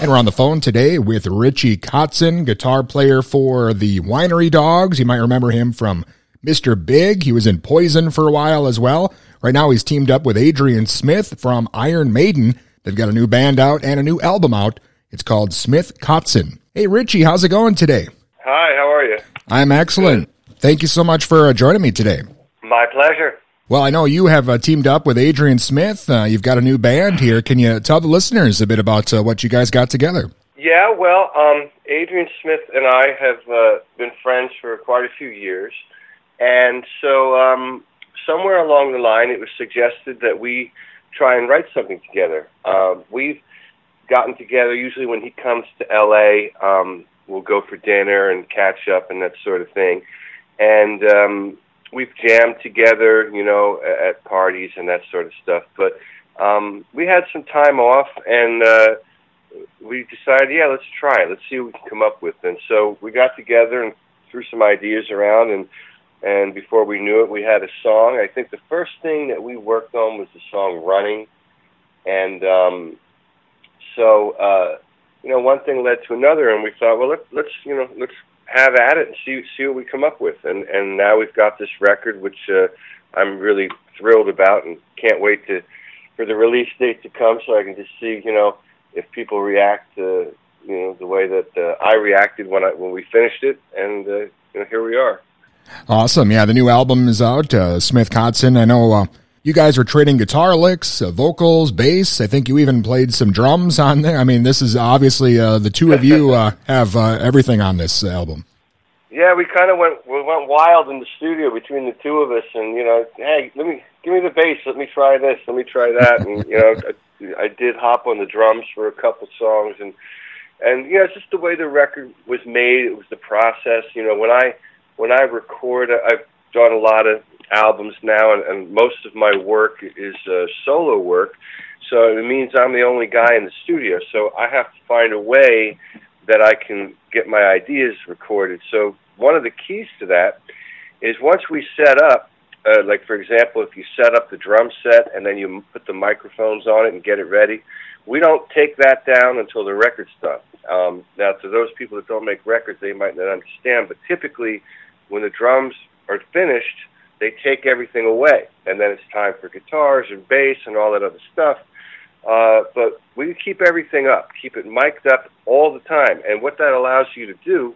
And we're on the phone today with Richie Kotzen, guitar player for the Winery Dogs. You might remember him from Mr. Big. He was in Poison for a while as well. Right now he's teamed up with Adrian Smith from Iron Maiden. They've got a new band out and a new album out. It's called Smith Kotzen. Hey Richie, how's it going today? Hi, how are you? I'm excellent. Thank you so much for uh, joining me today. My pleasure. Well, I know you have uh, teamed up with Adrian Smith. Uh, you've got a new band here. Can you tell the listeners a bit about uh, what you guys got together? Yeah, well, um, Adrian Smith and I have uh, been friends for quite a few years. And so um, somewhere along the line, it was suggested that we try and write something together. Uh, we've gotten together usually when he comes to LA. Um, we'll go for dinner and catch up and that sort of thing. And um, we've jammed together, you know, at parties and that sort of stuff. But um, we had some time off, and uh, we decided, yeah, let's try it. Let's see what we can come up with. And so we got together and threw some ideas around, and and before we knew it, we had a song. I think the first thing that we worked on was the song "Running," and um, so uh, you know, one thing led to another, and we thought, well, let, let's you know, let's have at it and see see what we come up with. And and now we've got this record, which uh, I'm really thrilled about, and can't wait to for the release date to come, so I can just see you know if people react to you know the way that uh, I reacted when I when we finished it, and uh, you know here we are. Awesome, yeah. The new album is out. Uh, Smith Kotzen. I know uh, you guys were trading guitar licks, uh, vocals, bass. I think you even played some drums on there. I mean, this is obviously uh, the two of you uh, have uh, everything on this album. Yeah, we kind of went we went wild in the studio between the two of us, and you know, hey, let me give me the bass, let me try this, let me try that, and you know, I, I did hop on the drums for a couple songs, and and you know, it's just the way the record was made. It was the process. You know, when I when I record, I've done a lot of albums now, and, and most of my work is uh, solo work. So it means I'm the only guy in the studio. So I have to find a way that I can get my ideas recorded. So one of the keys to that is once we set up, uh, like for example, if you set up the drum set and then you put the microphones on it and get it ready, we don't take that down until the record's done. Um, now, to those people that don't make records, they might not understand, but typically, when the drums are finished, they take everything away, and then it's time for guitars and bass and all that other stuff. Uh, but we keep everything up, keep it mic'd up all the time, and what that allows you to do,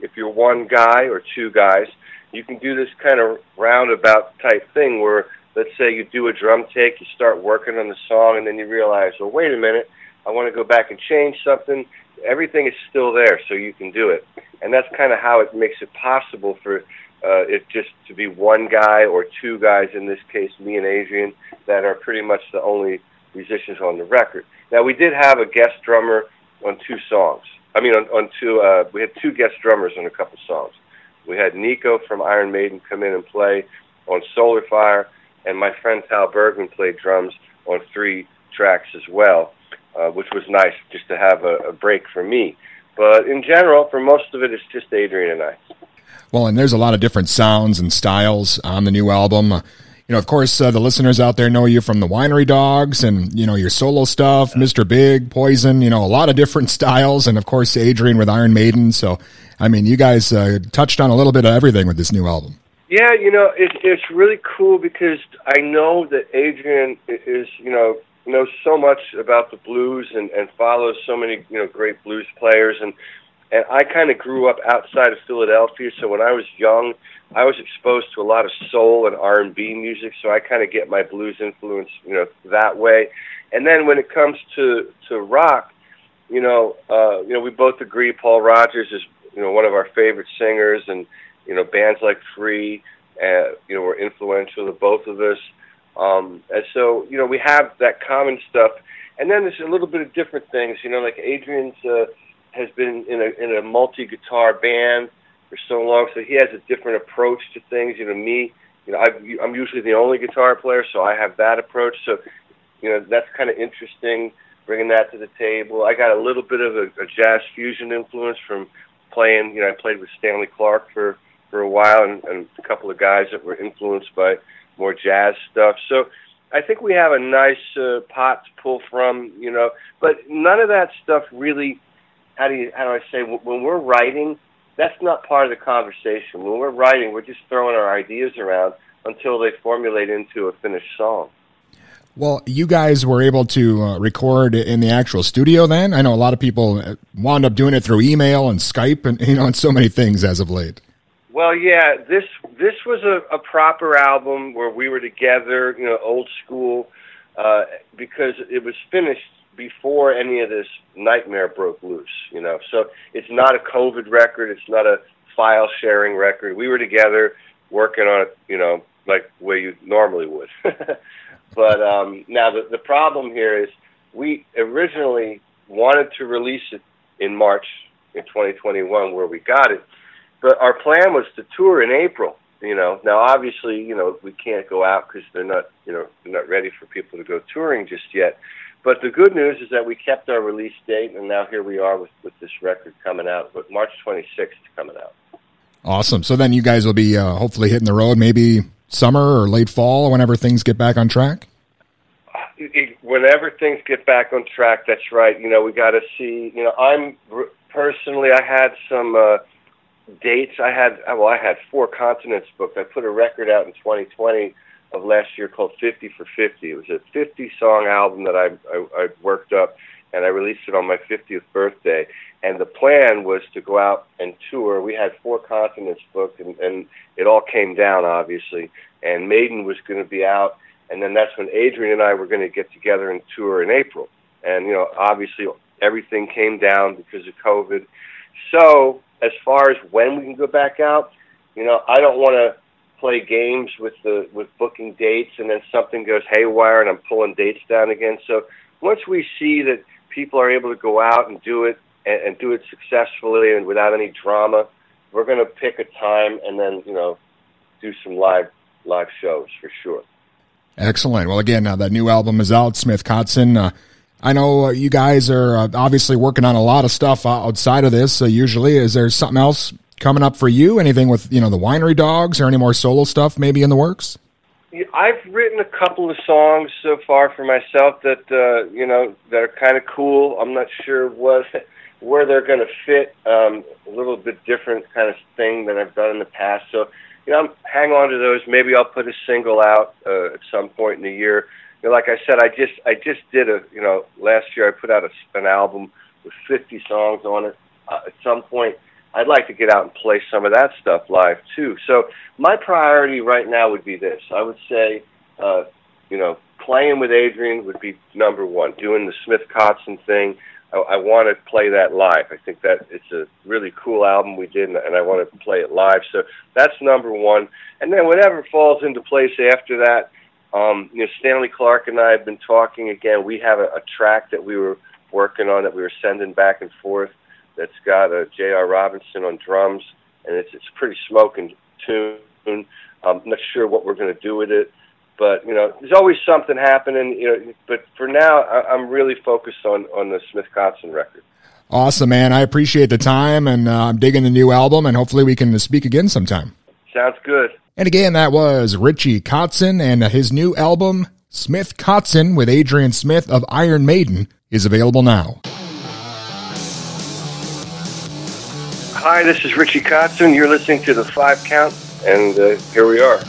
if you're one guy or two guys, you can do this kind of roundabout type thing where, let's say, you do a drum take, you start working on the song, and then you realize, well, wait a minute, I want to go back and change something. Everything is still there, so you can do it, and that's kind of how it makes it possible for uh, it just to be one guy or two guys, in this case, me and Adrian, that are pretty much the only musicians on the record. Now, we did have a guest drummer on two songs. I mean, on, on two, uh, we had two guest drummers on a couple songs. We had Nicko from Iron Maiden come in and play on Solar Fire, and my friend Tal Bergman played drums on three tracks as well, uh, which was nice just to have a, a break for me. But in general, for most of it, it's just Adrian and I. Well, and there's a lot of different sounds and styles on the new album. Uh, you know, of course, uh, the listeners out there know you from the Winery Dogs and, you know, your solo stuff, Mr. Big, Poison, you know, a lot of different styles. And of course, Adrian with Iron Maiden. So, I mean, you guys uh, touched on a little bit of everything with this new album. Yeah, you know, it, it's really cool because I know that Adrian is, you know, knows so much about the blues and, and follows so many, you know, great blues players. And and I kind of grew up outside of Philadelphia. So when I was young, I was exposed to a lot of soul and R and B music. So I kind of get my blues influence, you know, that way. And then when it comes to to rock, you know, uh, you know, we both agree Paul Rodgers is you know one of our favorite singers, and you know, bands like Free, uh, you know, were influential to both of us. Um, and so, you know, we have that common stuff. And then there's a little bit of different things, you know, like Adrian's. Uh, has been in a in a multi guitar band for so long, so he has a different approach to things. You know, me, you know, I've, I'm usually the only guitar player, so I have that approach. So, you know, that's kind of interesting bringing that to the table. I got a little bit of a, a jazz fusion influence from playing. You know, I played with Stanley Clarke for for a while, and, and a couple of guys that were influenced by more jazz stuff. So, I think we have a nice uh, pot to pull from, you know. But none of that stuff really. How do you? How do I say? When we're writing, that's not part of the conversation. When we're writing, we're just throwing our ideas around until they formulate into a finished song. Well, you guys were able to uh, record in the actual studio then? I know a lot of people uh, wound up doing it through email and Skype and you know and so many things as of late. Well, yeah, this this was a, a proper album where we were together, you know, old school, uh, because it was finished before any of this nightmare broke loose, you know. So it's not a COVID record, it's not a file sharing record. We were together working on it, you know, like way you normally would. but um, now the the problem here is we originally wanted to release it in March in 2021, where we got it but our plan was to tour in April. You know, now obviously, you know, we can't go out because they're not, you know, they're not ready for people to go touring just yet. But the good news is that we kept our release date, and now here we are with with this record coming out, with March 26th coming out. Awesome. So then you guys will be uh, hopefully hitting the road, maybe summer or late fall, whenever things get back on track. Whenever things get back on track, that's right. You know, we got to see. You know, I'm personally, I had some. Uh, dates. I had well, I had four continents booked. I put a record out in 2020 of last year called 50 for 50. It was a 50 song album that I, I I worked up, and I released it on my 50th birthday. And the plan was to go out and tour. We had four continents booked, and, and it all came down obviously. And Maiden was going to be out, and then that's when Adrian and I were going to get together and tour in April. And you know, obviously everything came down because of COVID. So as far as when we can go back out, you know, I don't want to play games with the with booking dates and then something goes haywire and I'm pulling dates down again. So once we see that people are able to go out and do it and, and do it successfully and without any drama, we're going to pick a time and then you know do some live live shows for sure. Excellent. Well, again, uh, that new album is out. Smith Kotzen. Uh, I know uh, you guys are uh, obviously working on a lot of stuff outside of this. Uh, usually, is there something else coming up for you? Anything with you know the winery dogs or any more solo stuff maybe in the works? I've written a couple of songs so far for myself that uh, you know that are kind of cool. I'm not sure what where they're going to fit. Um, a little bit different kind of thing than I've done in the past. So you know, I'm hang on to those. Maybe I'll put a single out uh, at some point in the year You know, like I said, I just I just did a you know last year I put out a, an album with 50 songs on it. Uh, at some point, I'd like to get out and play some of that stuff live too. So my priority right now would be this. I would say, uh, you know, playing with Adrian would be number one. Doing the Smith Kotzen thing. I, I want to play that live. I think that it's a really cool album we did, and, I want to play it live. So that's number one. And then whatever falls into place after that, um, you know, Stanley Clarke and I have been talking again. We have a, a track that we were working on that we were sending back and forth. That's got a J.R. Robinson on drums, and it's it's a pretty smoking tune. I'm not sure what we're going to do with it, but you know, there's always something happening. You know, but for now, I, I'm really focused on on the Smith Kotzen record. Awesome, man. I appreciate the time, and uh, I'm digging the new album, and hopefully we can speak again sometime. Sounds good. And again, that was Richie Kotzen and his new album, Smith Kotzen with Adrian Smith of Iron Maiden, is available now. Hi, this is Richie Kotzen. You're listening to The Five Count, and uh, here we are.